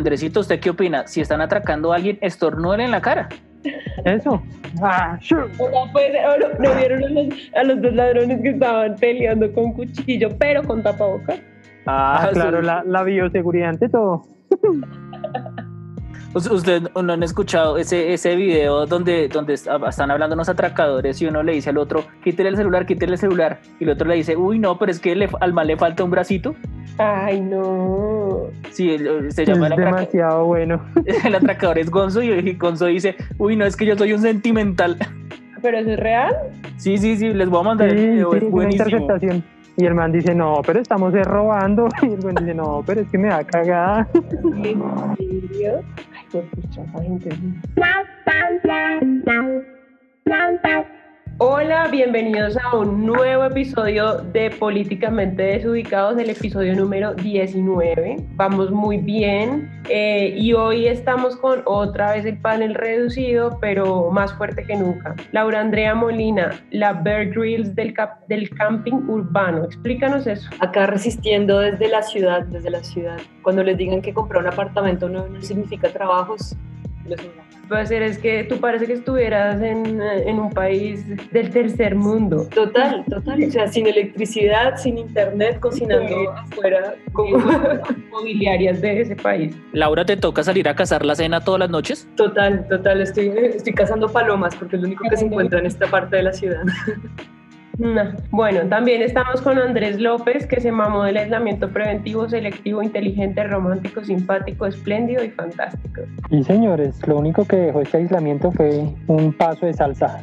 Andresito, ¿usted qué opina? Si están atracando a alguien, estornúdenle en la cara. Eso. Ah, sure. pues, no, vieron a los, a los, dos ladrones que estaban peleando con cuchillo, pero con tapabocas. Ah, ah claro, la, la bioseguridad ante todo. Ustedes no han escuchado ese, ese video donde, donde están hablando unos atracadores y uno le dice al otro, quítele el celular, quítele el celular. Y el otro le dice, uy, no, pero es que le, al mal le falta un bracito. Ay, no. Sí, se llama es demasiado bueno. El atracador es Gonzo y Gonzo dice, uy, no, es que yo soy un sentimental. ¿Pero eso es real? Sí, sí, sí, les voy a mandar el video, es buenísimo. Y el man dice, no, pero estamos robando. Y el man dice, no, pero es que me da cagada. ¿En serio? Ay, pues, gente. Hola, bienvenidos a un nuevo episodio de Políticamente Desubicados, el episodio número 19. Vamos muy bien eh, y hoy estamos con otra vez el panel reducido, pero más fuerte que nunca. Laura Andrea Molina, la Bear Grylls del, camping urbano. Explícanos eso. Acá resistiendo desde la ciudad, desde la ciudad. Cuando les digan que comprar un apartamento no significa trabajos, los puede ser es que tú parece que estuvieras en, en, un país del tercer mundo. Total, total. O sea, sin electricidad, sin internet, cocinando afuera. Como mobiliarias de ese país. Laura, ¿te toca salir a cazar la cena todas las noches? Total, total. Estoy, estoy cazando palomas porque es lo único que se encuentra en esta parte de la ciudad. Bueno, también estamos con Andrés López, que se mamó del aislamiento preventivo, selectivo, inteligente, romántico, simpático, espléndido y fantástico. Y señores, lo único que dejó este aislamiento fue un paso de salsa.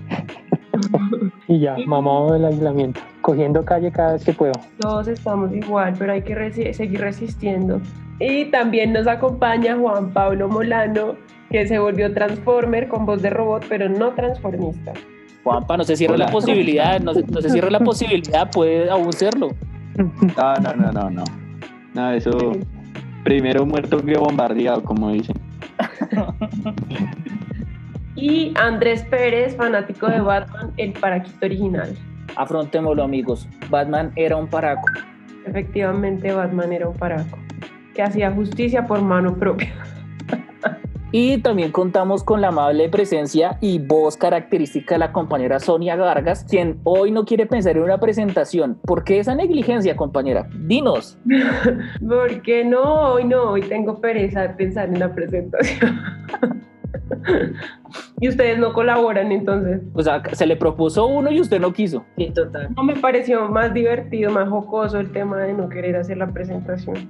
y ya, mamado del aislamiento, cogiendo calle cada vez que puedo. Todos estamos igual, pero hay que seguir resistiendo. Y también nos acompaña Juan Pablo Molano, que se volvió Transformer con voz de robot, pero no transformista. Juanpa, no se cierra la posibilidad, no se, no se cierra la posibilidad, puede aún serlo. No, no, no, no, no. No, eso primero muerto que bombardeado, como dicen. y Andrés Pérez, fanático de Batman, el paraquito original. Afrontémoslo, amigos. Batman era un paraco. Efectivamente, Batman era un paraco que hacía justicia por mano propia. Y también contamos con la amable presencia y voz característica de la compañera Sonia Vargas, quien hoy no quiere pensar en una presentación. ¿Por qué esa negligencia, compañera? Dinos. Porque no, hoy no, hoy tengo pereza de pensar en la presentación. y ustedes no colaboran entonces. O sea, se le propuso uno y usted no quiso. Sí, total. No me pareció más divertido, más jocoso el tema de no querer hacer la presentación.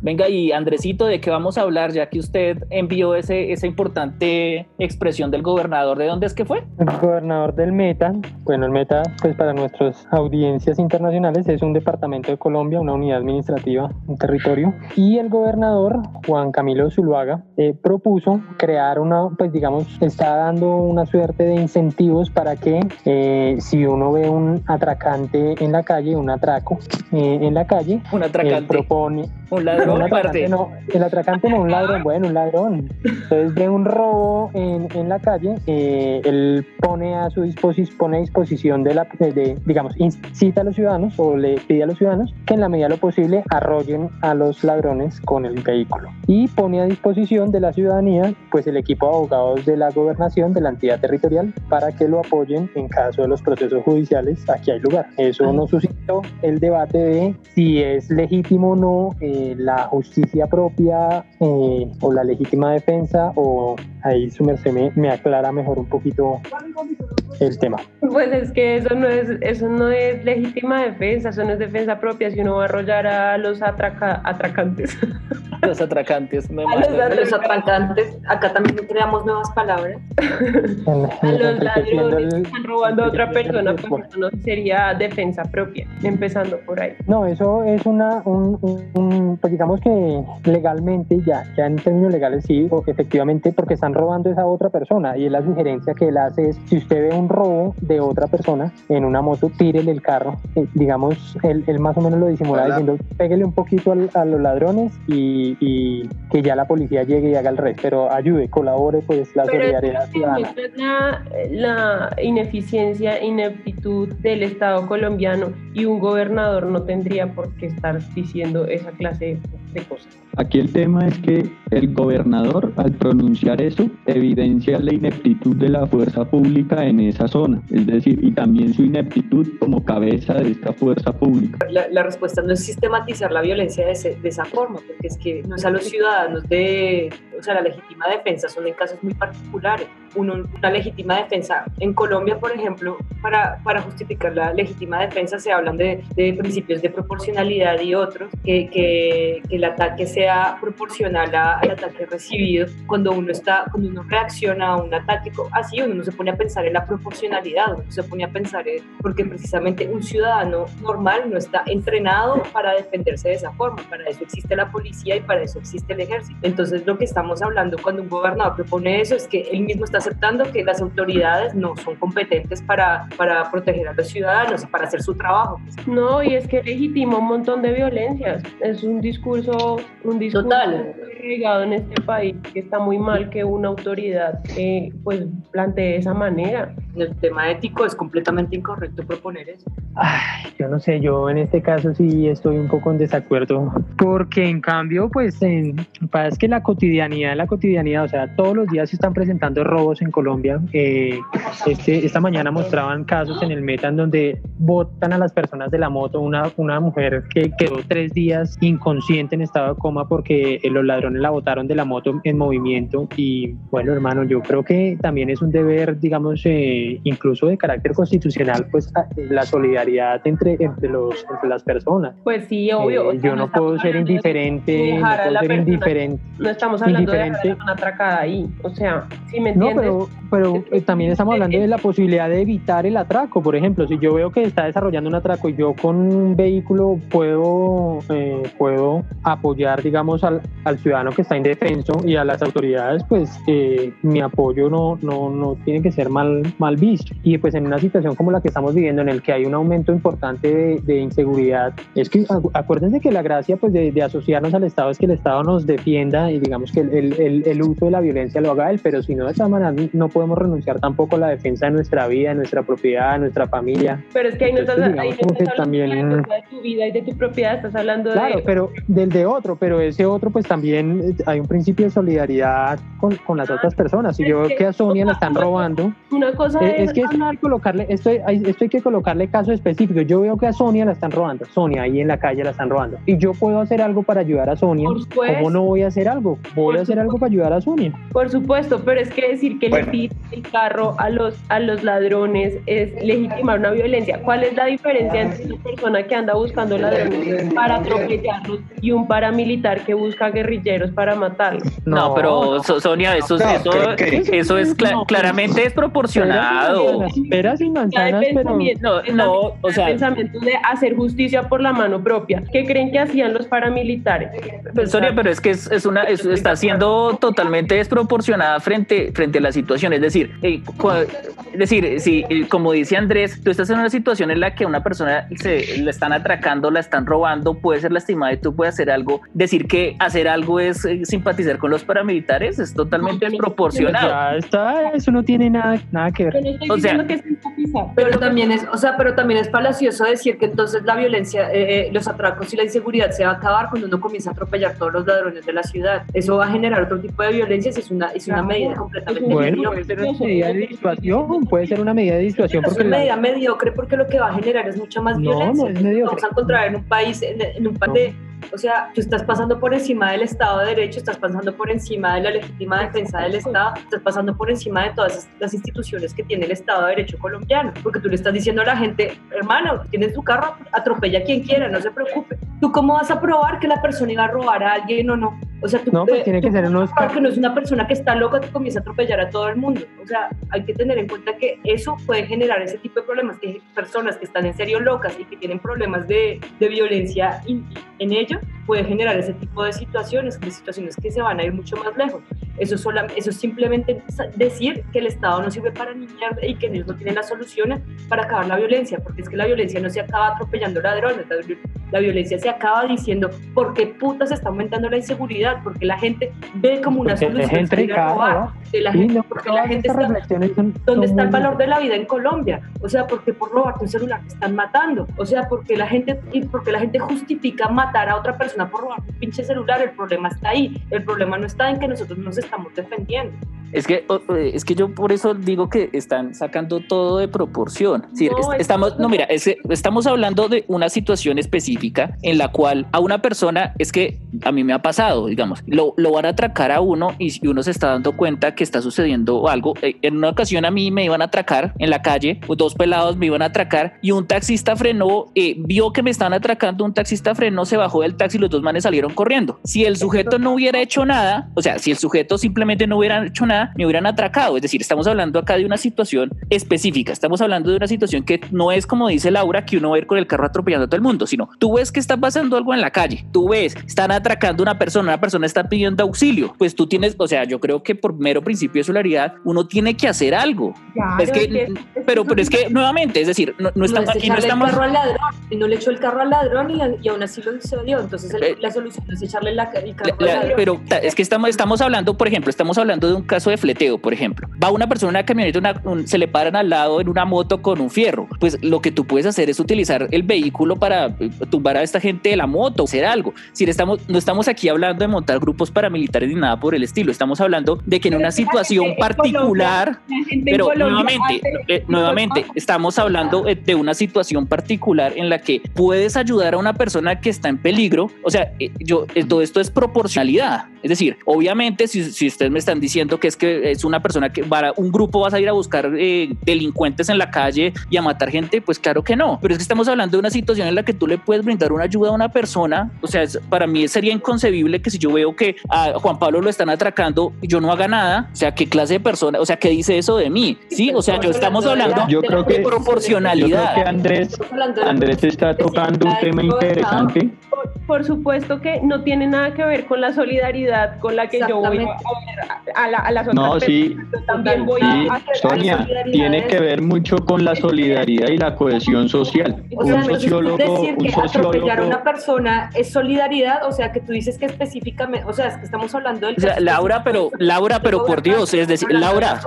Venga, y Andresito, ¿de qué vamos a hablar? Ya que usted envió ese, esa importante expresión del gobernador, ¿de dónde es que fue? El gobernador del Meta. Bueno, el Meta, pues para nuestras audiencias internacionales, es un departamento de Colombia, una unidad administrativa, un territorio. Y el gobernador, Juan Camilo Zuluaga, eh, propuso crear una, pues digamos, está dando una suerte de incentivos para que eh, si uno ve un atracante en la calle, un atraco eh, en la calle, un atracante. propone Cool un ladrón, no, el atracante no, un ladrón, bueno, un ladrón. Entonces ve un robo en, en la calle, eh, él pone a su disposición, pone a disposición de la, de, digamos, incita a los ciudadanos o le pide a los ciudadanos que en la medida de lo posible arrollen a los ladrones con el vehículo. Y pone a disposición de la ciudadanía, pues el equipo de abogados de la gobernación, de la entidad territorial, para que lo apoyen en caso de los procesos judiciales. Aquí hay lugar. Eso nos suscitó el debate de si es legítimo o no. Eh, la justicia propia eh, o la legítima defensa o ahí su merced me, aclara mejor un poquito el tema. Pues es que eso no es, eso no es legítima defensa, eso no es defensa propia, si uno va a arrollar a los atracantes. Los atracantes, me a los, atracantes, acá también creamos nuevas palabras. a los ladrones que están robando a otra persona, pues eso no sería defensa propia, empezando por ahí. No, eso es una, un, un pues digamos que legalmente, ya, ya en términos legales sí, efectivamente, porque están robando a esa otra persona y la sugerencia que él hace es, si usted ve un robo de otra persona en una moto, tírele el carro, eh, digamos, él, él, más o menos lo disimula diciendo, pégale un poquito a los ladrones y, y, que ya la policía llegue y haga el resto, pero ayude, colabore pues la solidaridad ciudadana. La, la ineficiencia, ineptitud del Estado colombiano y un gobernador no tendría por qué estar diciendo esa clase de de cosas. Aquí el tema es que el gobernador, al pronunciar eso, evidencia la ineptitud de la fuerza pública en esa zona, es decir, y también su ineptitud como cabeza de esta fuerza pública. La, la respuesta no es sistematizar la violencia de, ese- de esa forma, porque es que no es a los ciudadanos de, o sea, la legítima defensa son en casos muy particulares. Una legítima defensa, en Colombia, por ejemplo, para, para justificar la legítima defensa se hablan de, de principios de proporcionalidad y otros, que, que, que el ataque sea proporcional al ataque recibido. Cuando uno, está, cuando uno reacciona a un ataque así, uno no se pone a pensar en la proporcionalidad, uno se pone a pensar en, porque precisamente un ciudadano normal no está entrenado para defenderse de esa forma, para eso existe la policía y para eso existe el ejército. Entonces lo que estamos hablando cuando un gobernador propone eso es que él mismo está aceptando que las autoridades no son competentes para, para proteger a los ciudadanos para hacer su trabajo. No, y es que legitima un montón de violencias. Es un discurso, un discurso Total. regado en este país que está muy mal que una autoridad eh, pues plantee de esa manera. En el tema ético es completamente incorrecto proponer eso. Ay, yo no sé, yo en este caso sí estoy un poco en desacuerdo, porque en cambio, pues, en, pasa que la cotidianidad, la cotidianidad, o sea, todos los días se están presentando robos en Colombia. Eh, este, esta mañana mostraban casos en el Meta en donde botan a las personas de la moto, una, una mujer que quedó tres días inconsciente en estado de coma porque eh, los ladrones la botaron de la moto en movimiento y bueno, hermano, yo creo que también es un deber, digamos, eh, incluso de carácter constitucional, pues a- la solidaridad entre, entre, los, entre las personas. Pues sí, obvio. Eh, o sea, yo no estamos puedo ser indiferente, no puedo ser persona- indiferente. No estamos hablando de dejar a la indiferente. persona atracada ahí. O sea, si me No, entiendes. pero, pero eh, también estamos hablando de la posibilidad de evitar el atraco. Por ejemplo, si yo veo que está desarrollando un atraco y yo con un vehículo puedo, eh, puedo apoyar, digamos, al, al ciudadano que está indefenso y a las autoridades, pues eh, mi apoyo no, no, no tiene que ser mal, mal visto. Y pues en una situación como la que estamos viviendo, en el que hay un aumento importante de, de inseguridad, es que acu- acuérdense que la gracia pues de, de asociarnos al Estado es que el Estado nos defienda y digamos que el, el- el- uso de la violencia lo haga él, pero si no, de esa manera no podemos renunciar tampoco a la defensa de nuestra vida, de nuestra propiedad, de nuestra familia. Pero es que ahí no estás, Entonces, ahí no digamos estás hablando también- de, de tu vida y de tu propiedad, estás hablando Claro, de... pero del de otro, pero ese otro pues también eh, hay un principio de solidaridad con, con las otras personas. Si yo veo que a Sonia la están robando, Una cosa es, es que que colocarle, esto, hay, esto hay que colocarle caso específico. Yo veo que a Sonia la están robando, Sonia ahí en la calle la están robando. Y yo puedo hacer algo para ayudar a Sonia. Por supuesto. ¿Cómo no voy a hacer algo? Voy Por a hacer algo para ayudar a Sonia. Por supuesto, pero es que decir que Bueno. le tiren el carro a los, a los ladrones es legitimar una violencia. ¿Cuál es la diferencia entre una persona que anda buscando ladrones para atropellarlos y un paramilitar que busca guerrilleros para matarlos? No, pero So- Sonia, eso, No, eso, eso es No. claramente desproporcionado. Peras y manzanas, pero pensamiento, No, no, o sea- el pensamiento de hacer justicia por la mano propia. ¿Qué creen que hacían los paramilitares? Pues, Sonia, pero es que es, es una, es- está siendo totalmente desproporcionada frente, frente a la situación. Es decir, eh, es decir, si, eh, como dice Andrés, tú estás en una situación en la que a una persona se la están atracando, la están robando, puede ser lastimada y tú puedes hacer algo. Decir que hacer algo es eh, simpatizar con los paramilitares es totalmente desproporcionado. ya está, eso no tiene nada, nada que ver. Yo no estoy O sea- diciendo que simpatizar, Pero también es, o sea, pero también es falacioso decir que entonces la violencia, eh, eh, los atracos y la inseguridad se va a acabar cuando uno comienza a atropellar todos los ladrones de la ciudad. Eso va a generar otro tipo de violencia, es una, es una Claro. medida completamente Es Bueno, puede ser una medida de disuasión, puede ser una medida de disuasión Es porque una la- medida mediocre porque lo que va a generar es mucha más No, violencia. no es mediocre. Vamos a encontrar en un país, en, en un país de, o sea, tú estás pasando por encima del Estado de Derecho, estás pasando por encima de la legítima defensa del Estado, estás pasando por encima de todas las instituciones que tiene el Estado de Derecho colombiano, porque tú le estás diciendo a la gente, hermano, tienes tu carro, atropella a quien quiera, no se preocupe. ¿Tú cómo vas a probar que la persona iba a robar a alguien o no? O sea, tú, No, pues eh, tiene tú que ser unos vas a probar ca- que no es una persona que está loca que comienza a atropellar a todo el mundo. O sea, hay que tener en cuenta que eso puede generar ese tipo de problemas, que personas que están en serio locas y que tienen problemas de, de violencia in- en puede generar ese tipo de situaciones, de situaciones que se van a ir mucho más lejos. Eso, sola, eso es simplemente decir que el Estado no sirve para ni mierda y que ellos no tienen las soluciones para acabar la violencia, porque es que la violencia no se acaba atropellando ladrones, la, La violencia se acaba diciendo, ¿por qué puta se está aumentando la inseguridad? Porque la gente ve como una Porque solución a robar. ¿no? Que la gente, no, porque la gente está, son- ¿Dónde son está el valor de la vida en Colombia? O sea, porque por robarte un celular te están matando. O sea, porque la gente y porque la gente justifica matar a otra persona por robar un pinche celular. El problema está ahí. El problema no está en que nosotros nos estamos defendiendo. Es que, es que yo por eso digo que están sacando todo de proporción. Es decir, No, estamos, no, mira, es estamos hablando de una situación específica en la cual a una persona, es que a mí me ha pasado, digamos, lo, lo van a atracar a uno y si uno se está dando cuenta que está sucediendo algo. Eh, En una ocasión a mí me iban a atracar en la calle, dos pelados me iban a atracar y un taxista frenó, eh, vio que me estaban atracando, un taxista frenó, se bajó del taxi y los dos manes salieron corriendo. Si el sujeto no hubiera hecho nada, o sea, si el sujeto simplemente no hubiera hecho nada, me hubieran atracado. Es decir, estamos hablando acá de una situación específica, estamos hablando de una situación que no es como dice Laura, que uno va a ir con el carro atropellando a todo el mundo, sino tú ves que está pasando algo en la calle, tú ves, están atracando a una persona, una persona está pidiendo auxilio, pues tú tienes, o sea, yo creo que por mero principio de solidaridad, uno tiene que hacer algo. Claro, es que, es que- pero, pero es que nuevamente, es decir, no, no estamos, es aquí no estamos... el carro al ladrón. No le echó el carro al ladrón y, y aún así lo sucedió. Entonces el- Eh, la solución es echarle la, el carro La- al ladrón. pero es que estamos, estamos hablando, por ejemplo, estamos hablando de un caso de fleteo, por ejemplo. Va una persona en una camioneta, una- un- se le paran al lado en una moto con un fierro. Pues lo que tú puedes hacer es utilizar el vehículo para eh, tumbar a esta gente de la moto, hacer algo. Si estamos, no estamos aquí hablando de montar grupos paramilitares ni nada por el estilo. Estamos hablando de que en una situación particular pero nuevamente, eh, nuevamente, estamos hablando eh, de una situación particular en la que puedes ayudar a una persona que está en peligro. O sea, yo, todo esto es proporcionalidad. Es decir, obviamente, si, si ustedes me están diciendo que es que es una persona que va a- un grupo va a salir a buscar eh, delincuentes en la calle y a matar gente, pues claro que no. Pero es que estamos hablando de una situación en la que tú le puedes brindar una ayuda a una persona. O sea, es- para mí sería inconcebible que si yo veo que a Juan Pablo lo están atracando y yo no haga nada, o sea, ¿qué clase de persona? O sea, ¿qué dice eso de mí? Sí, o sea, yo estamos hablando Yo creo que- de Yo creo proporcionalidad. que Andrés, de Andrés está tocando un tema interesante. por, por supuesto que no tiene nada que ver con la solidaridad con la que yo voy a, la- a las otras No, sí. personas. Yo también voy Sí, a hacer Sonia, tiene que ver mucho con la solidaridad y la cohesión social. O sea, Un sociólogo, decir un que atropellar a sociólogo, una persona es solidaridad, o sea, que tú dices que específicamente, o sea, es que estamos hablando del O sea, caso Laura, pero Laura, pero por Dios, es decir, Laura.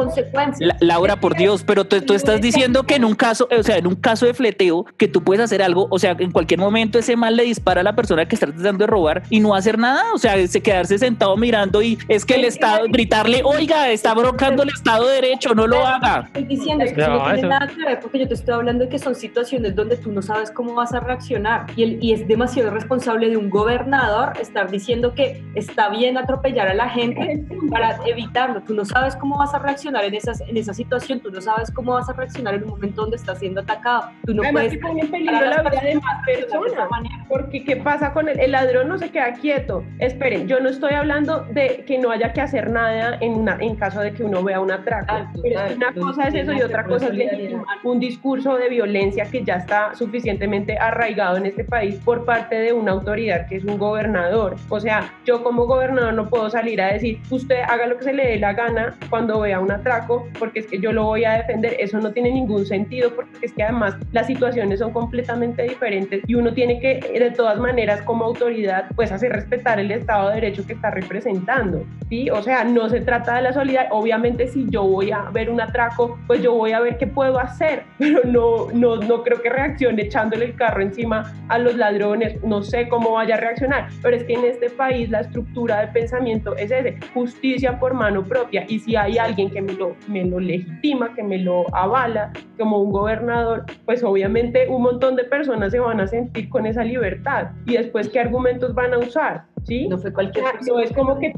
La- Laura, por Dios, pero tú, tú estás diciendo que en un caso, o sea, en un caso de fleteo, que tú puedes hacer algo, o sea, en cualquier momento ese mal le dispara a la persona que está tratando de robar y no hacer nada, o sea, se quedarse sentado mirando y es que el Estado, gritarle, oiga, está brocando el Estado de Derecho, no lo haga. Estoy diciendo es que No, no tiene eso- nada que ver porque yo te estoy hablando de que son situaciones donde tú no sabes cómo vas a reaccionar y, el, y es demasiado responsable de un gobernador estar diciendo que está bien atropellar a la gente para evitarlo. Tú no sabes cómo vas a reaccionar en, esas, en esa situación, tú no sabes cómo vas a reaccionar en un momento donde estás siendo atacado. Tú no Además, puedes que en peligro la vida de más personas. Porque ¿qué pasa con el, el ladrón? No se queda quieto. Esperen, yo no estoy hablando de que no haya que hacer nada en, una, en caso de que uno vea un atraco. Pero es que una cosa es eso y otra cosa es legitimar un discurso de violencia que ya está suficientemente arraigado en este país por parte de una autoridad que es un gobernador. O sea, yo como gobernador no puedo salir a decir, usted haga lo que se le dé la gana cuando vea un atraco, porque es que yo lo voy a defender. Eso no tiene ningún sentido, porque es que además las situaciones son completamente diferentes y uno tiene que, de todas maneras, como autoridad, pues hacer respetar el Estado de Derecho que está representando. ¿sí? O sea, no se trata de la solidaridad. Obviamente, si yo voy a ver un atraco, pues yo voy a ver qué puedo hacer, pero no, no, no creo que reaccione echándole el carro encima a los ladrones. No sé cómo vaya a reaccionar, pero es que en este país la estructura de pensamiento es ese, justicia por mano propia. Y si hay alguien que me lo, me lo legitima, que me lo avala como un gobernador, pues obviamente un montón de personas se van a sentir con esa libertad. Y después, ¿qué argumentos van a usar? ¿Sí? No fue cualquier No es como que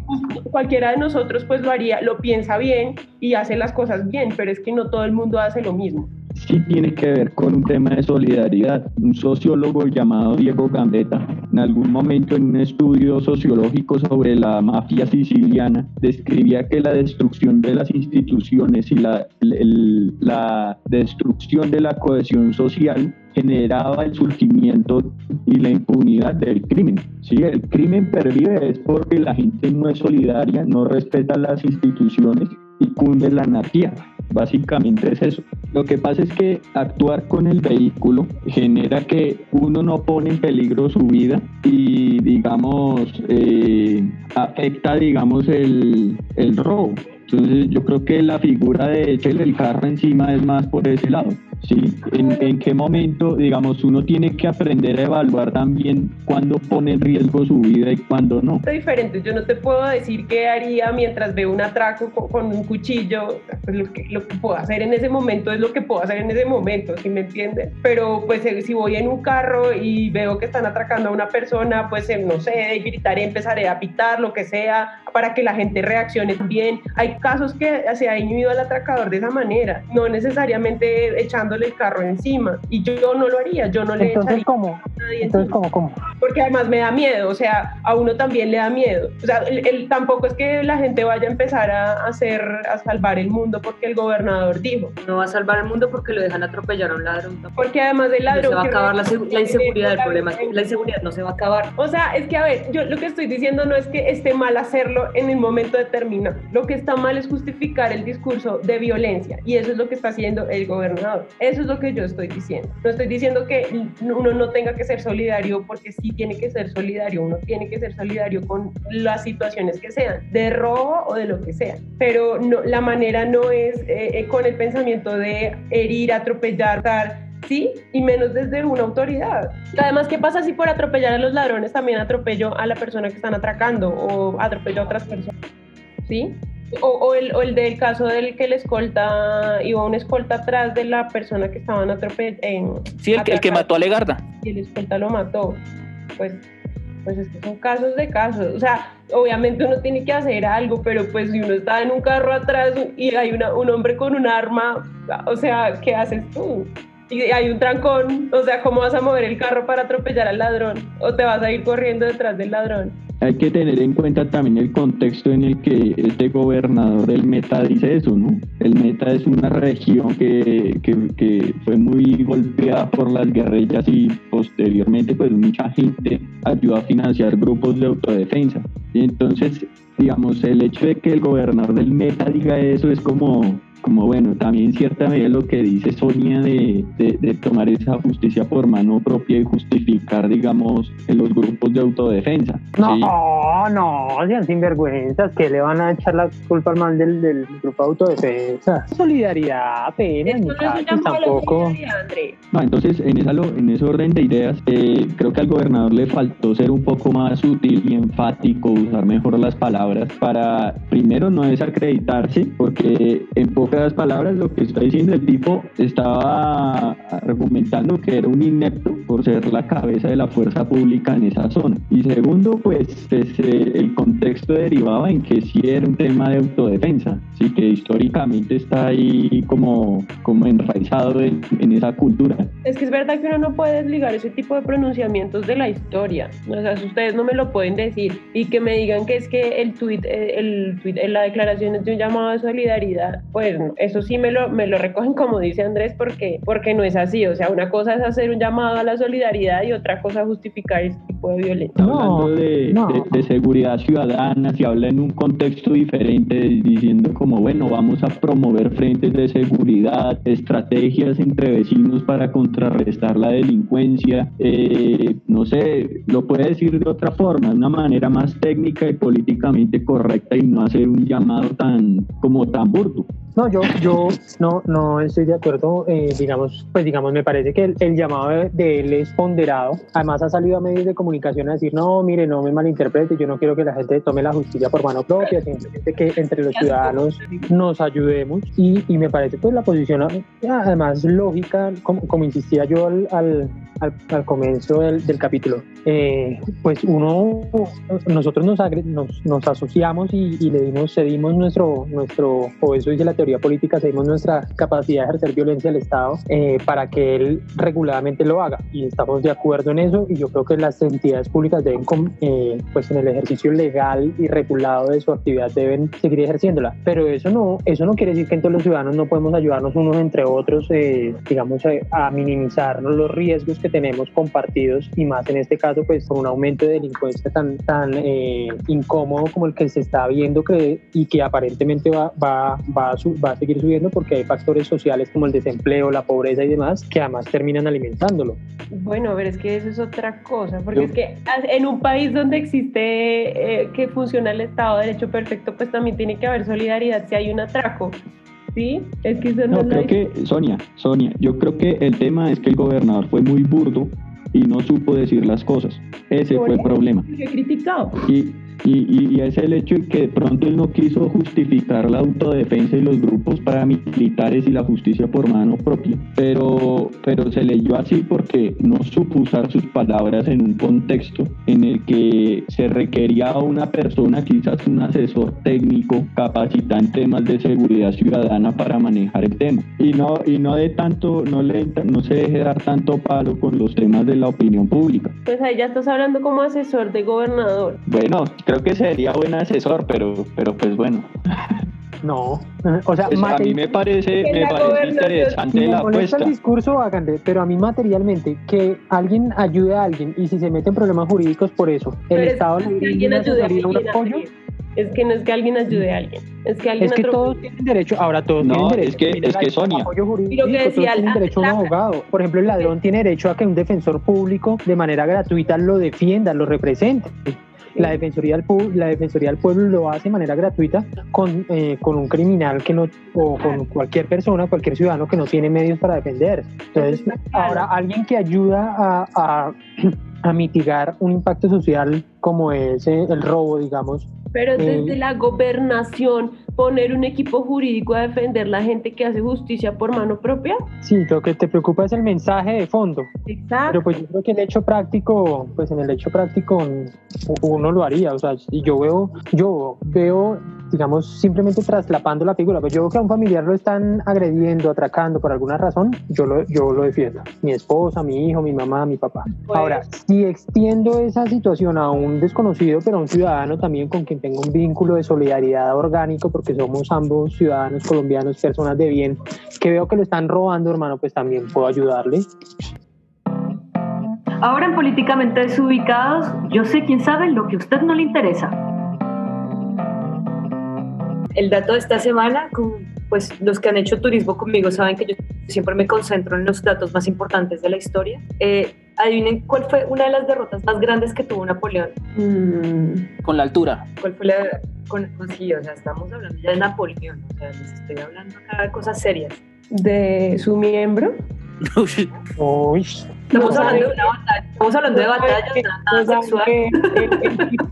cualquiera de nosotros pues lo haría, lo piensa bien y hace las cosas bien, pero es que no todo el mundo hace lo mismo. sí tiene que ver con un tema de solidaridad. Un sociólogo llamado Diego Gambetta, en algún momento en un estudio sociológico sobre la mafia siciliana, describía que la destrucción de las instituciones y la, el- la destrucción de la cohesión social generaba el surgimiento y la impunidad del crimen. Sí, el crimen pervive es porque la gente no es solidaria, no respeta las instituciones y cunde la anarquía. Básicamente es eso. Lo que pasa es que actuar con el vehículo genera que uno no pone en peligro su vida y digamos eh, afecta digamos el, robo. Entonces yo creo que la figura de echarle el carro encima es más por ese lado. ¿Sí? ¿En, qué momento, digamos, uno tiene que aprender a evaluar también cuándo pone en riesgo su vida y cuándo no? Es diferente, yo no te puedo decir qué haría mientras veo un atraco con, un cuchillo, pues lo que, lo que puedo hacer en ese momento es lo que puedo hacer en ese momento, ¿sí me entiendes? Pero pues eh, si voy en un carro y veo que están atracando a una persona, pues eh, no sé, gritaré, empezaré a pitar, lo que sea, para que la gente reaccione bien. Hay casos que se ha inhibido al atracador de esa manera, no necesariamente echando el carro encima. Y yo no lo haría, yo no le Entonces, ¿cómo? Entonces, ¿cómo, cómo? Porque además me da miedo, o sea, a uno también le da miedo. O sea, el, tampoco es que la gente vaya a empezar a hacer, a salvar el mundo porque el gobernador dijo. No va a salvar el mundo porque lo dejan atropellar a un ladrón. Porque además del ladrón... se va a acabar la, inseguridad, el problema es que la inseguridad no se va a acabar. O sea, es que a ver, yo lo que estoy diciendo no es que esté mal hacerlo en el momento determinado. Lo que está mal es justificar el discurso de violencia y eso es lo que está haciendo el gobernador. Eso es lo que yo estoy diciendo. No estoy diciendo que uno no tenga que ser solidario porque sí tiene que ser solidario, uno tiene que ser solidario con las situaciones que sean, de robo o de lo que sea. Pero la manera no es eh, eh, con el pensamiento de herir, atropellar, dar, ¿sí? Y menos desde una autoridad. Además, ¿qué pasa si por atropellar a los ladrones también atropello a la persona que están atracando o atropello a otras personas? ¿Sí? O, el, o, el, del caso del que el escolta, iba un escolta atrás de la persona que estaban atropellando. Sí, el, el, que mató a Legarda. Y el escolta lo mató. Pues, pues estos son casos de casos. O sea, obviamente uno tiene que hacer algo, pero pues si uno está en un carro atrás y hay una, un hombre con un arma, o sea, ¿qué haces tú? Y hay un trancón, o sea, ¿cómo vas a mover el carro para atropellar al ladrón? ¿O te vas a ir corriendo detrás del ladrón? Hay que tener en cuenta también el contexto en el que este gobernador del Meta dice eso, ¿no? El Meta es una región que, que, fue muy golpeada por las guerrillas y posteriormente pues mucha gente ayudó a financiar grupos de autodefensa. Y entonces, digamos, el hecho de que el gobernador del Meta diga eso es como como bueno, también cierta medida lo que dice Sonia de, de, tomar esa justicia por mano propia y justificar, digamos, en los grupos de autodefensa. No, no, sean sinvergüenzas, que le van a echar la culpa al mal del, del grupo de autodefensa. Solidaridad, apenas, no tampoco. No, entonces, en, esa, en ese orden de ideas, eh, creo que al gobernador le faltó ser un poco más útil y enfático, usar mejor las palabras para, primero, no desacreditarse, porque en pocas palabras, lo que está diciendo el tipo estaba argumentando que era un inepto por ser la cabeza de la fuerza pública en esa zona. Y segundo, pues, pues eh, el contexto derivaba en que sí era un tema de autodefensa, sí que históricamente está ahí como, como enraizado en, esa cultura. Es que es verdad que uno no puede desligar ese tipo de pronunciamientos de la historia. O sea, ustedes no me lo pueden decir y que me digan que es que el tweet, eh, el tweet, la declaración es de un llamado a solidaridad, pues eso sí me lo, me lo recogen como dice Andrés porque, porque no es así. O sea, una cosa es hacer un llamado a la solidaridad y otra cosa justificar tipo de violencia. Hablando de, de, seguridad ciudadana, se habla en un contexto diferente, diciendo como, bueno, vamos a promover frentes de seguridad, estrategias entre vecinos para contrarrestar la delincuencia. Eh, no sé, lo puede decir de otra forma, de una manera más técnica y políticamente correcta y no hacer un llamado tan como tan burdo. No, yo, yo no, no estoy de acuerdo. Eh, digamos, pues digamos, me parece que el, llamado de, él es ponderado. Además, ha salido a medios de comunicación a decir, no, mire, no me malinterprete, yo no quiero que la gente tome la justicia por mano propia, simplemente que entre los ciudadanos nos ayudemos. Y, y me parece pues la posición, además, lógica, como, insistía yo al, al, al, comienzo del, del capítulo. Eh, pues uno, nosotros nos, nos, nos asociamos y, y, le dimos, cedimos nuestro, nuestro, o eso dice la teoría política seguimos nuestra capacidad de ejercer violencia al Estado eh, para que él reguladamente lo haga y estamos de acuerdo en eso y yo creo que las entidades públicas deben, eh, pues en el ejercicio legal y regulado de su actividad deben seguir ejerciéndola, pero eso no, eso no quiere decir que entonces los ciudadanos no podemos ayudarnos unos entre otros, eh, digamos, a minimizar los riesgos que tenemos compartidos y más en este caso pues por un aumento de delincuencia tan, tan eh, incómodo como el que se está viendo que, y que aparentemente va, va, va, a va a seguir subiendo porque hay factores sociales como el desempleo, la pobreza y demás que además terminan alimentándolo. Bueno, a ver, es que eso es otra cosa, porque es que en un país donde existe eh, que funciona el Estado de Derecho perfecto, pues también tiene que haber solidaridad si hay un atraco. ¿Sí? Es que eso no, no creo que, Sonia, Sonia, yo creo que el tema es que el gobernador fue muy burdo y no supo decir las cosas. Ese fue el problema. He criticado. Y, y, es el hecho de que de pronto él no quiso justificar la autodefensa y los grupos paramilitares y la justicia por mano propia, pero, pero se leyó así porque no supo usar sus palabras en un contexto en el que se requería a una persona, quizás un asesor técnico capacitado en temas de seguridad ciudadana para manejar el tema. Y no, y no de tanto, no, le, no se deje dar tanto palo con los temas de la opinión pública. Pues ahí ya estás hablando como asesor de gobernador. Bueno, creo que sería buen asesor, pero, pero pues bueno. No, o sea, pues a mí me parece, me parece interesante la apuesta. el discurso, háganle, pero a mí materialmente, que alguien ayude a alguien y si se meten problemas jurídicos por eso, el Estado le alguien ayude a un apoyo. Es que no es que alguien ayude a alguien, es que alguien Es que todos tienen derecho, ahora todos no, tienen derecho. es que, es que Sonia. Apoyo jurídico, que decía, todos tienen derecho a un abogado. Por ejemplo, el ladrón tiene derecho a que un defensor público de manera gratuita lo defienda, lo represente. La Defensoría, del, la Defensoría del Pueblo lo hace de manera gratuita con, eh, con un criminal que no, o con cualquier persona, cualquier ciudadano que no tiene medios para defender. Entonces, ahora alguien que ayuda a, a, a mitigar un impacto social como es eh, el robo, digamos, pero desde la gobernación, poner un equipo jurídico a defender la gente que hace justicia por mano propia. Sí, lo que te preocupa es el mensaje de fondo. Exacto. Pero pues yo creo que el hecho práctico, pues en el hecho práctico uno lo haría. O sea, yo veo, yo veo digamos, simplemente traslapando la figura. Pues yo veo que a un familiar lo están agrediendo, atracando por alguna razón, yo lo, yo lo defiendo. Mi esposa, mi hijo, mi mamá, mi papá. Pues Ahora, si extiendo esa situación a un desconocido, pero a un ciudadano también con quien tengo un vínculo de solidaridad orgánico, porque somos ambos ciudadanos colombianos, personas de bien, que veo que lo están robando, hermano, pues también puedo ayudarle. Ahora en Políticamente Desubicados, yo sé quién sabe lo que a usted no le interesa el dato de esta semana, pues los que han hecho turismo conmigo saben que yo siempre me concentro en los datos más importantes de la historia. Eh, adivinen cuál fue una de las derrotas más grandes que tuvo Napoleón. Mm, con la altura. ¿Cuál fue la.? Con, pues sí, o sea, estamos hablando ya de Napoleón, o sea, les estoy hablando acá de cosas serias. ¿De su miembro? Uy. Estamos hablando de una batalla, estamos hablando de batallas, nada sexual.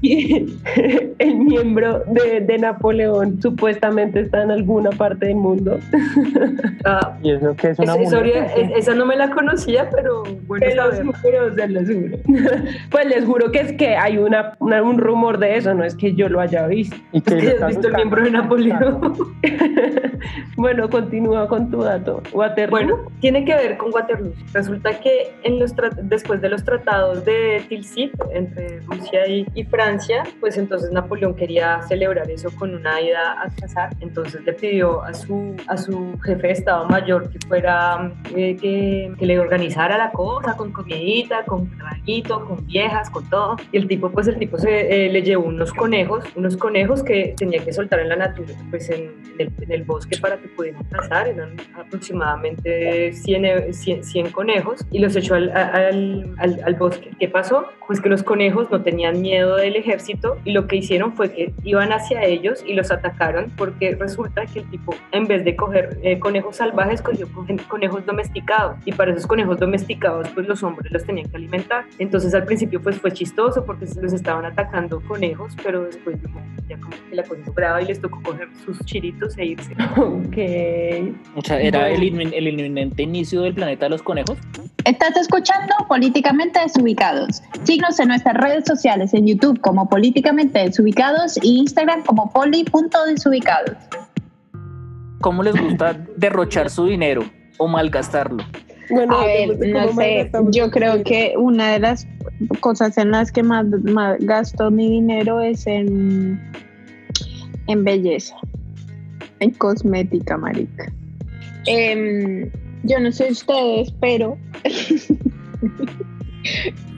El, el, miembro de, de, Napoleón supuestamente está en alguna parte del mundo. Ah, y eso que es una esa, esa no me la conocía, pero bueno. Se los juro, se los juro. Pues les juro que es que hay una, una, un rumor de eso, no es que yo lo haya visto. ¿Y que es que has visto el miembro de Napoleón? bueno, continúa con tu dato. Waterloo. Bueno, tiene que ver con Waterloo. Resulta que en los después de los tratados de Tilsit entre Rusia y, y, Francia, pues entonces Napoleón quería celebrar eso con una ida a cazar. Entonces le pidió a su, a su jefe de Estado Mayor que fuera, eh, que, que, le organizara la cosa con comidita, con traguito, con viejas, con todo. Y el tipo, pues el tipo se, eh, le llevó unos conejos, unos conejos que tenía que soltar en la natura, pues en el, en el bosque para que pudieran cazar. Eran aproximadamente 100, 100, 100 conejos y los echó al, al, al, al, bosque. ¿Qué pasó? Pues que los conejos no tenían miedo del ejército y lo que hicieron fue que iban hacia ellos y los atacaron porque resulta que el tipo, en vez de coger eh, conejos salvajes, cogió conejos domesticados y para esos conejos domesticados, pues los hombres los tenían que alimentar. Entonces al principio pues fue chistoso porque los estaban atacando conejos, pero después ya como que la cosa brava y les tocó coger sus chiritos e irse. Ok. O sea, era el, el inminente inicio del planeta de los conejos. Estás escuchando Políticamente Desubicados. Síguenos en nuestras redes sociales, en YouTube como Políticamente Desubicados y Instagram como poli.desubicados. ¿Cómo les gusta derrochar su dinero o malgastarlo? Bueno, a ver, no sé, yo creo que una de las cosas en las que más, más gasto mi dinero es en, en belleza, en cosmética, marica. Eh, yo no sé ustedes, pero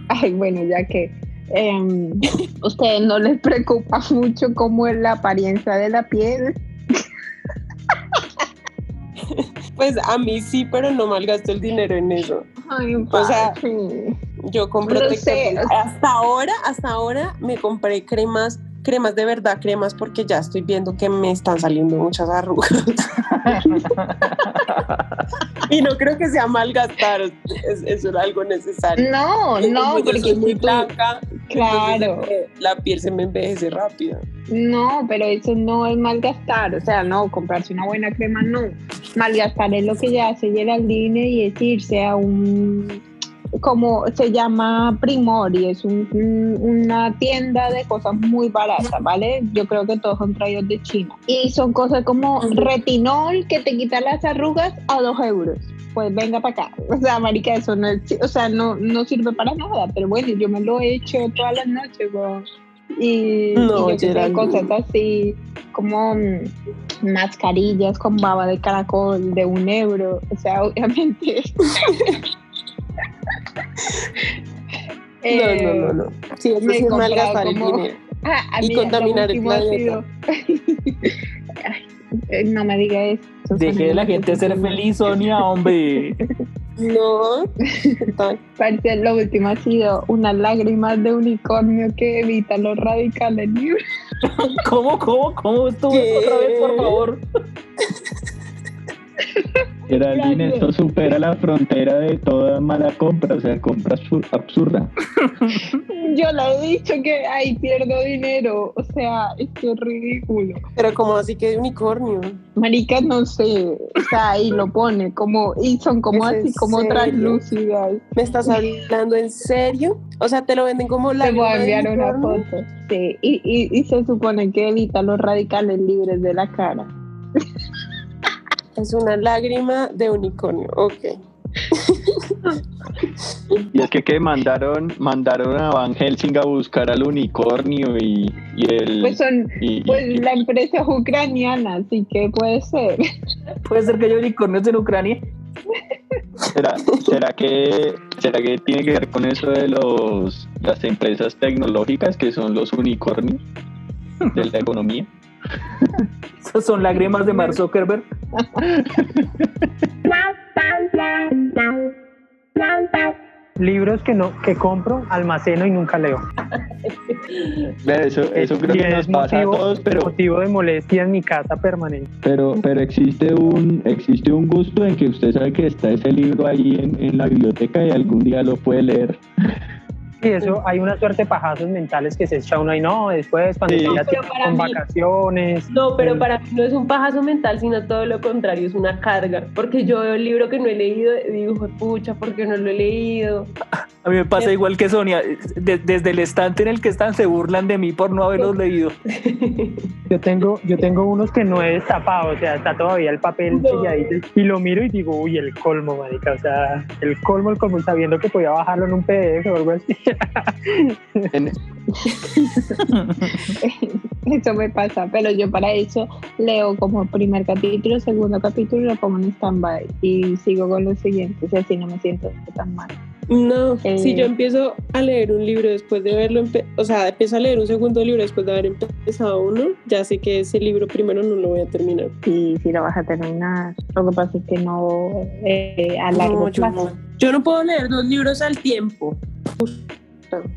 Ay, bueno, ya que eh, ustedes no les preocupa mucho cómo es la apariencia de la piel. Pues a mí sí, pero no malgasto el dinero en eso. Ay, O sea. Yo sea- Hasta ahora, hasta ahora me compré cremas, cremas de verdad, cremas, porque ya estoy viendo que me están saliendo muchas arrugas. y no creo que sea malgastar, es, eso era algo necesario. No, no, porque soy muy blanca, Claro. eh, la piel se me envejece rápido. No, pero eso no es malgastar, o sea, no, comprarse una buena crema no. Malgastar es lo que ya hace Geraldine y es irse a un, como se llama Primor y es un- un- una tienda de cosas muy baratas, ¿vale? Yo creo que todos son traídos de China. Y son cosas como retinol que te quita las arrugas a dos euros. Pues venga para acá. O sea, marica, eso no es, o sea, no, no sirve para nada. Pero bueno, yo me lo he hecho todas las noches. Y, No, y yo que cosas así como mm, mascarillas con baba de caracol de un euro. O sea, obviamente. No, no, no, no. Sí, eso sí es malgastar el como- dinero. Ah, a Y mí contaminar el planeta. sido- Ay, eh, no me diga eso. Deje a la gente ser feliz, Sonia, hombre. No. Parece lo último ha sido unas lágrimas de unicornio que evita los radicales libres. ¿Cómo, cómo, cómo estuvo otra vez, por favor? Geraldine, esto supera la frontera de toda mala compra, o sea, compra absur- absurda. Yo le he dicho que ay pierdo dinero, o sea, es que es ridículo. Pero como así que de unicornio. Marica, no sé, o sea, ahí lo pone como y son como ¿Es en así como translúcidas. ¿Me estás hablando en serio? O sea, te lo venden como la Te voy a enviar una foto. Sí, y, y, y se supone que evita los radicales libres de la cara. Es una lágrima de unicornio. Ok. Y es que, que mandaron, mandaron a Van Helsing a buscar al unicornio y, y el... Pues son, y- y- pues la empresa es ucraniana, así que puede ser. Puede ser que haya unicornios en Ucrania. ¿será, será que, ¿Será que tiene que ver con eso de los las empresas tecnológicas que son los unicornios de la economía? Esas son lágrimas de Mark Zuckerberg. Libros que no que compro, almaceno y nunca leo. Eso, eso creo Y que nos pasa a todos, pero, motivo de molestia en mi casa permanente. pero, pero existe un existe un gusto en que usted sabe que está ese libro ahí en, en la biblioteca y algún día lo puede leer. Y eso, hay una suerte de pajazos mentales que se echa uno y no, después cuando Sí. ya Pero para con mí- vacaciones. No, pero Mm. para mí no es un pajazo mental, sino todo lo contrario, es una carga. Porque yo veo el libro que no he leído y digo, "Jue pucha, ¿por qué no lo he leído? A mí me pasa igual que Sonia. De- desde el estante en el que están se burlan de mí por no haberlos leído. Yo tengo, yo tengo unos que no he destapado, o sea, está todavía el papel No. selladito y lo miro y digo, uy, el colmo, marica, o sea, el colmo, el colmo, sabiendo que podía bajarlo en un PDF o algo así. Eso me pasa, pero yo para eso leo como primer capítulo, segundo capítulo, lo pongo en stand-by y sigo con los siguientes y así no me siento tan mal. No, Eh. si yo empiezo a leer un libro después de haberlo, empe- o sea, empiezo a leer un segundo libro después de haber empezado uno, ya sé que ese libro primero no lo voy a terminar. Y si lo vas a terminar, lo que pasa es que no eh, a largo No, yo, plazo. no. Yo no puedo leer dos libros al tiempo.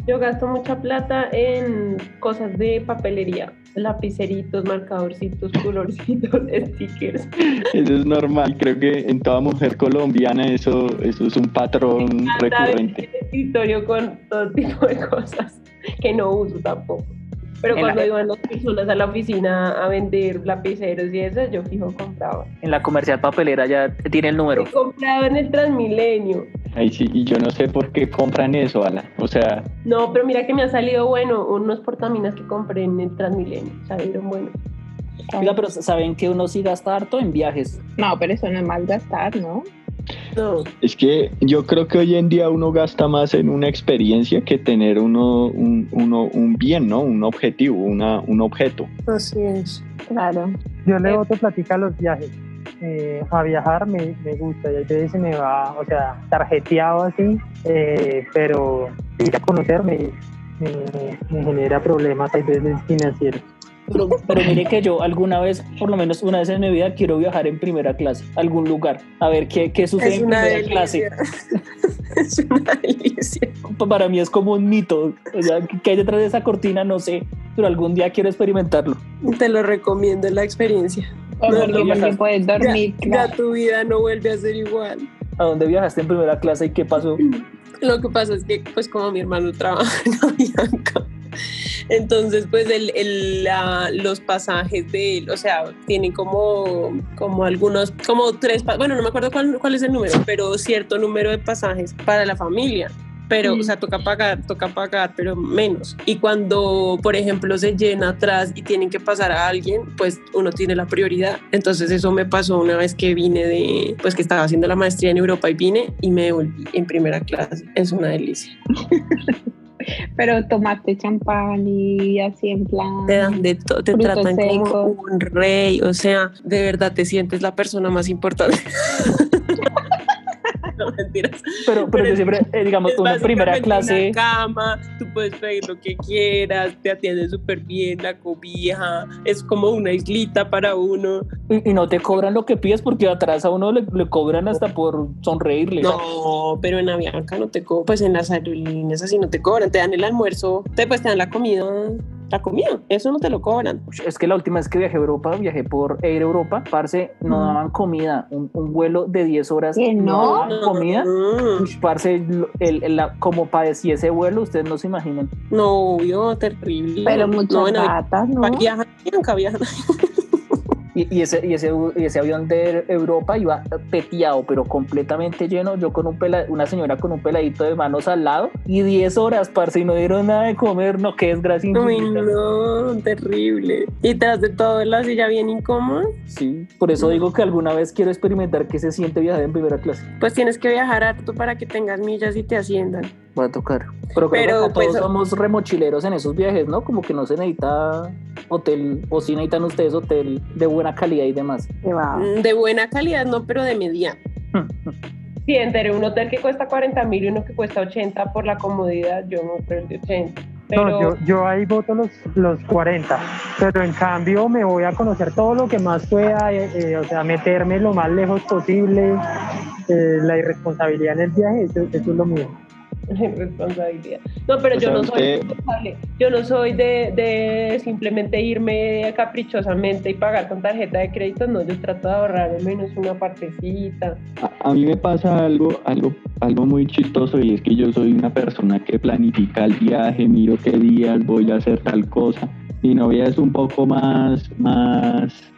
Yo gasto mucha plata en cosas de papelería, lapiceritos, marcadorcitos, colorcitos, stickers. Eso es normal, creo que en toda mujer colombiana eso, eso es un patrón recurrente. en el escritorio con todo tipo de cosas que no uso tampoco. Pero En la- cuando iban las personas a la oficina a vender lapiceros y eso, yo fijo compraba. En la comercial papelera ya tiene el número. He comprado en el Transmilenio. Ahí sí, y yo no sé por qué compran eso, Ala. O sea, No, pero mira que me ha salido bueno unos portaminas que compré en el Transmilenio. Salieron buenos. Oiga, pero saben que uno sí gasta harto en viajes. No, pero eso no es mal gastar, ¿no? No, es que yo creo que hoy en día uno gasta más en una experiencia que tener uno, un, uno, un bien, ¿no? Un objetivo, una, un objeto. así es. Claro. Yo le Eh. boto platica a los viajes. eh, a viajar me, me, gusta y a veces se me va, o sea, tarjeteado así, eh, pero ir a conocer me, me, genera problemas a veces financieros. Pero, pero, mire que yo alguna vez, por lo menos una vez en mi vida, quiero viajar en primera clase, a algún lugar, a ver qué, qué sucede en primera clase. es una delicia. Para mí es como un mito. O sea, ¿qué hay detrás de esa cortina? No sé, pero algún día quiero experimentarlo. Te lo recomiendo la experiencia. No, no, puedes dormir. Ya, ya tu vida no vuelve a ser igual. ¿A dónde viajaste en primera clase y qué pasó? Lo que pasa es que, pues, como mi hermano trabaja en Avianca, entonces, pues, el, el, los pasajes de él, o sea, tienen como, como algunos, como tres, bueno, no me acuerdo cuál, cuál es el número, pero cierto número de pasajes para la familia pero, o sea, toca pagar, toca pagar, pero menos. Y cuando, por ejemplo, se llena atrás y tienen que pasar a alguien, pues uno tiene la prioridad. Entonces eso me pasó una vez que vine de, pues que estaba haciendo la maestría en Europa y vine y me volví en primera clase. Es una delicia. Pero tomaste champán y así en plan. Te dan de todo, te tratan como un rey, o sea, de verdad te sientes la persona más importante. mentiras. Pero, pero, yo siempre, eh, digamos, una primera clase. Una cama, tú puedes pedir lo que quieras, te atiende súper bien la cobija, es como una islita para uno. Y, no te cobran lo que pides porque atrás a uno le, le cobran hasta por sonreírle. No, pero en Avianca no te cobran, pues en las aerolíneas así no te cobran, te dan el almuerzo, te, pues te dan la comida la comida, eso no te lo cobran. Es que la última vez que viajé a Europa, viajé por Air Europa, parce, no daban comida, un, vuelo de 10 horas. ¿Que no? daban comida. parce, el, la, como padecí ese vuelo, ustedes no se imaginan. No, yo, terrible. Pero muchas no, ratas, ¿no? Viajan, nunca viajan. Y, ese, y, ese, y ese avión de Europa iba peteado, pero completamente lleno. Yo con un pela, una señora con un peladito de manos al lado y 10 horas, parce, y no dieron nada de comer. No, qué desgracia. Uy, no, terrible. ¿Y tras de todo la silla bien incómoda? Sí, por eso digo que alguna vez quiero experimentar qué se siente viajar en primera clase. Pues tienes que viajar harto para que tengas millas y te asciendan. Va a tocar. Pero, todos pues, somos remochileros en esos viajes, ¿no? Como que no se necesita hotel, o si necesitan ustedes hotel de buena calidad y demás. Mm, de buena calidad no, pero de media. sí, entre un hotel que cuesta 40 mil y uno que cuesta 80 por la comodidad, yo no creo de 80. No, yo, yo, ahí voto los, los 40, pero en cambio me voy a conocer todo lo que más pueda, eh, eh, o sea, meterme lo más lejos posible, eh, la irresponsabilidad en el viaje, eso, eso es lo mío responsabilidad. No, pero yo no soy responsable. Yo no soy de, de, simplemente irme caprichosamente y pagar con tarjeta de crédito. No, yo trato de ahorrar al menos una partecita. A, mí me pasa algo, algo, algo muy chistoso y es que yo soy una persona que planifica el viaje, miro qué días voy a hacer tal cosa. Mi novia es un poco más, más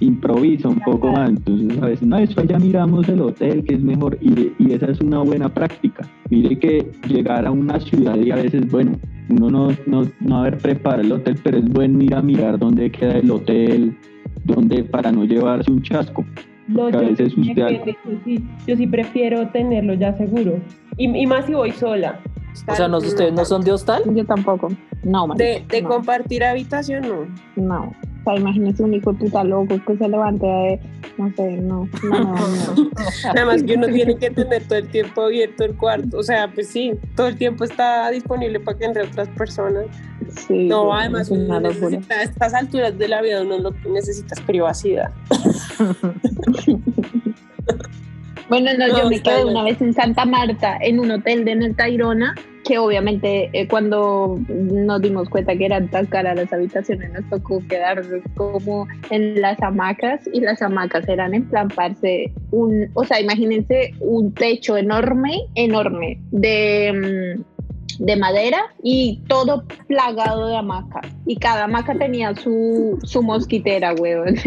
improvisa un poco más. Entonces, a veces, no, eso ya miramos el hotel, que es mejor, y, y, esa es una buena práctica. Mire que llegar a una ciudad y a veces, bueno, uno no, no, no haber preparado el hotel, pero es bueno ir a mirar dónde queda el hotel, dónde, para no llevarse un chasco. No, yo, sí, yo sí prefiero tenerlo ya seguro. Y, y más si voy sola. O sea, ¿ustedes no son de hostal? Yo tampoco. No, De, de compartir habitación, no. No. O sea, imagínese un hijo puta loco que se levante de, no sé, no, no, no, Además que uno tiene que tener todo el tiempo abierto el cuarto, o sea, pues sí, todo el tiempo está disponible para que entre otras personas. Sí, no, además a estas alturas de la vida uno lo que necesita es privacidad. Bueno, no, yo me quedé una vez en Santa Marta, en un hotel de Netairona, que obviamente eh, cuando nos dimos cuenta que eran tan caras las habitaciones, nos tocó quedar como en las hamacas, y las hamacas eran en plan, parce, un, o sea, imagínense un techo enorme, enorme, de... Mm, de madera y todo plagado de hamacas. Y cada hamaca tenía su, su mosquitera, weón.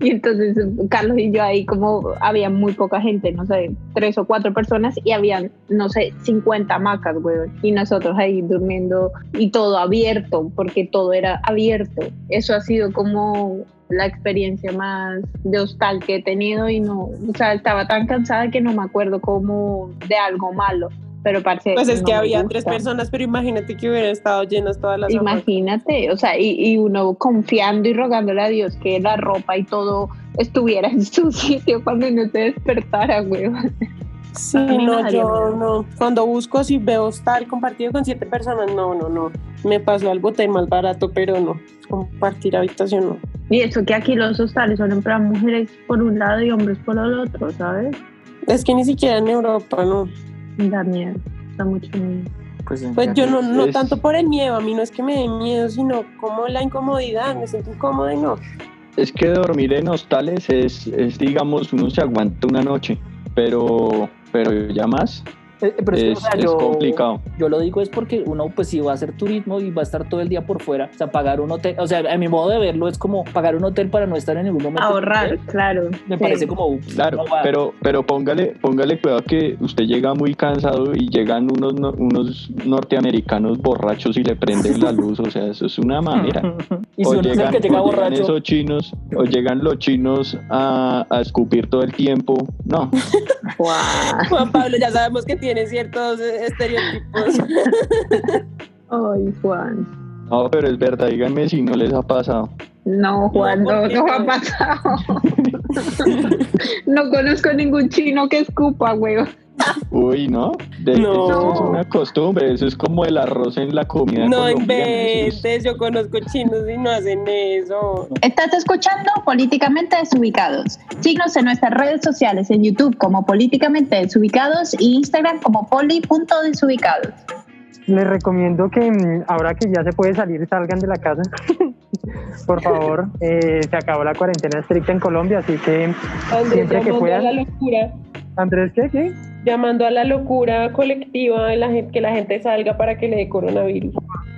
Y entonces Carlos y yo ahí como había muy poca gente, no sé, tres o cuatro personas y habían, no sé, 50 hamacas, weón. Y nosotros ahí durmiendo y todo abierto, porque todo era abierto. Eso ha sido como la experiencia más de hostal que he tenido y no, o sea, estaba tan cansada que no me acuerdo como de algo malo Pero parce, Pues es no que había gusta. tres personas, pero imagínate que hubieran estado llenas todas las. Imagínate, o sea, y, y uno confiando y rogándole a Dios que la ropa y todo estuviera en su sitio cuando no se despertara, güey. Sí, no, yo no. Cuando busco si veo hostal compartido con siete personas, no, no, no. Me pasó algo tan más barato, pero no. Compartir habitación no. Y eso que aquí los hostales son para mujeres por un lado y hombres por el otro, ¿sabes? Es que ni siquiera en Europa, no. Da miedo, da mucho miedo. Pues, Pues yo no, no Es- tanto por el miedo, a mí no es que me dé miedo, sino como la incomodidad, me siento incómoda y no. Es que dormir en hostales es, es, digamos, uno se aguanta una noche, pero, pero ya más pero es, que, o es, sea, es yo, complicado. yo lo digo es porque uno, pues si va a hacer turismo y va a estar todo el día por fuera, o sea, pagar un hotel, o sea, a mi modo de verlo es como pagar un hotel para no estar en ningún momento. Ahorrar, claro. Me sí. parece como. Claro, no pero, pero póngale, póngale cuidado que usted llega muy cansado y llegan unos, no- unos norteamericanos borrachos y le prenden la luz, o sea, eso es una manera. y si o uno es el llegan, que llega o llegan borracho. esos chinos, o llegan los chinos a, a escupir todo el tiempo. No. Juan Pablo, ya sabemos que tiene ciertos eh, estereotipos. Ay, Juan. No, pero es verdad, díganme si no les ha pasado. No, Juan, No, no, ¿por qué no ha pasado. no conozco ningún chino que escupa, güey. Uy, ¿no? De, No. Eso es una costumbre, eso es como el arroz en la comida No es- inventes, yo conozco chinos y no hacen eso. Estás escuchando Políticamente Desubicados. Síguenos en nuestras redes sociales en YouTube como Políticamente Desubicados y Instagram como poli.desubicados. Les recomiendo que mm, ahora que ya se puede salir, salgan de la casa. Por favor, eh, se acabó la cuarentena estricta en Colombia, así que Andrés Siempre que llamando a puedan. la locura, Andrés, ¿qué? ¿Qué? llamando a la locura colectiva de la gente, que la gente salga para que le dé coronavirus.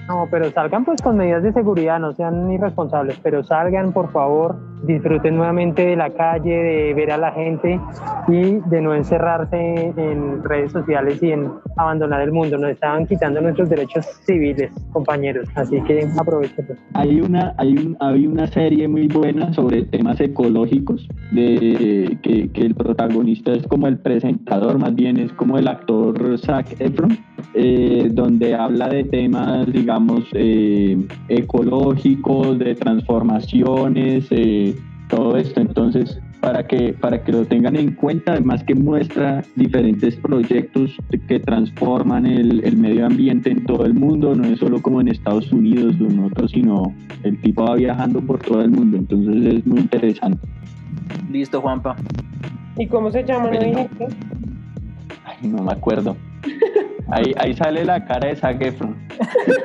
No, pero salgan pues con medidas de seguridad, no sean irresponsables, pero salgan por favor, disfruten nuevamente de la calle, de ver a la gente y de no encerrarse en redes sociales y en abandonar el mundo. Nos estaban quitando nuestros derechos civiles, compañeros, así que aprovechen. Hay una, hay, un, hay una serie muy buena sobre temas ecológicos, de, que, que el protagonista es como el presentador, más bien es como el actor Zac Efron, eh, donde habla de temas, digamos, eh, ecológicos, de transformaciones, eh, todo esto. Entonces, para que, para que lo tengan en cuenta, además que muestra diferentes proyectos que transforman el, el medio ambiente en todo el mundo, no es solo como en Estados Unidos o en otros, sino el tipo va viajando por todo el mundo, entonces es muy interesante. Listo, Juanpa. ¿Y cómo se llama? ¿No Bueno. dijiste? Ay, no me acuerdo. Ahí, ahí sale la cara de Zac Efron.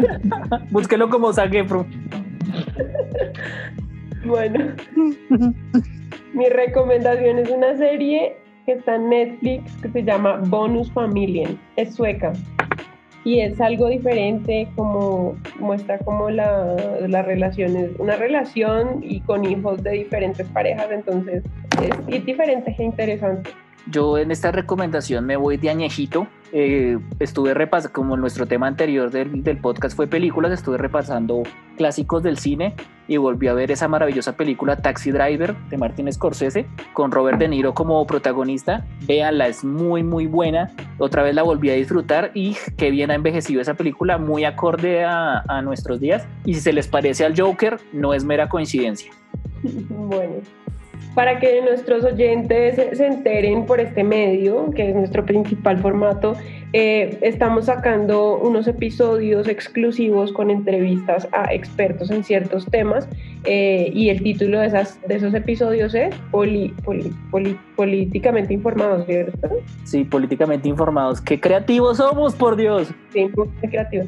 Búsquelo como Zac Efron. Bueno, mi recomendación es una serie que está en Netflix que se llama Bonus Familien. Es sueca y es algo diferente, como muestra como la, las relaciones, una relación y con hijos de diferentes parejas, entonces es, es diferente e interesante. Yo en esta recomendación me voy de añejito. Eh, estuve repasando, como nuestro tema anterior del, del podcast fue películas, estuve repasando clásicos del cine y volví a ver esa maravillosa película Taxi Driver de Martin Scorsese con Robert De Niro como protagonista. Véanla, es muy muy buena. Otra vez la volví a disfrutar y qué bien ha envejecido esa película, muy acorde a, a nuestros días. Y si se les parece al Joker, no es mera coincidencia. Bueno, para que nuestros oyentes se- enteren por este medio, que es nuestro principal formato, eh, estamos sacando unos episodios exclusivos con entrevistas a expertos en ciertos temas eh, y el título de, esas, de esos episodios es Poli- Poli- Poli- Políticamente Informados, ¿cierto? Sí, políticamente informados. ¡Qué creativos somos, por Dios! Sí, muy creativo.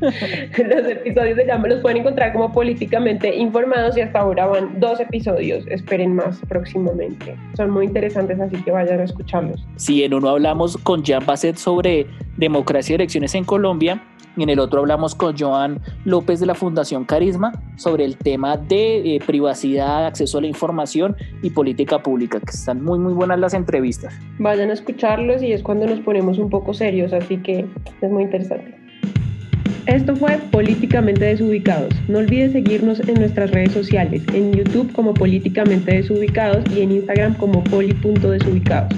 los episodios se llaman, los pueden encontrar como políticamente informados y hasta ahora van dos episodios. Esperen más próximamente. Son muy interesantes, así que vayan a escucharlos. Si en uno hablamos con Jean Basset sobre democracia y elecciones en Colombia, y en el otro hablamos con Joan López de la Fundación Carisma sobre el tema de eh, privacidad, acceso a la información y política pública, que están muy, muy buenas las entrevistas. Vayan a escucharlos y es cuando nos ponemos un poco serios, así que es muy interesante. Esto fue Políticamente Desubicados. No olvides seguirnos en nuestras redes sociales, en YouTube como Políticamente Desubicados y en Instagram como poli.desubicados.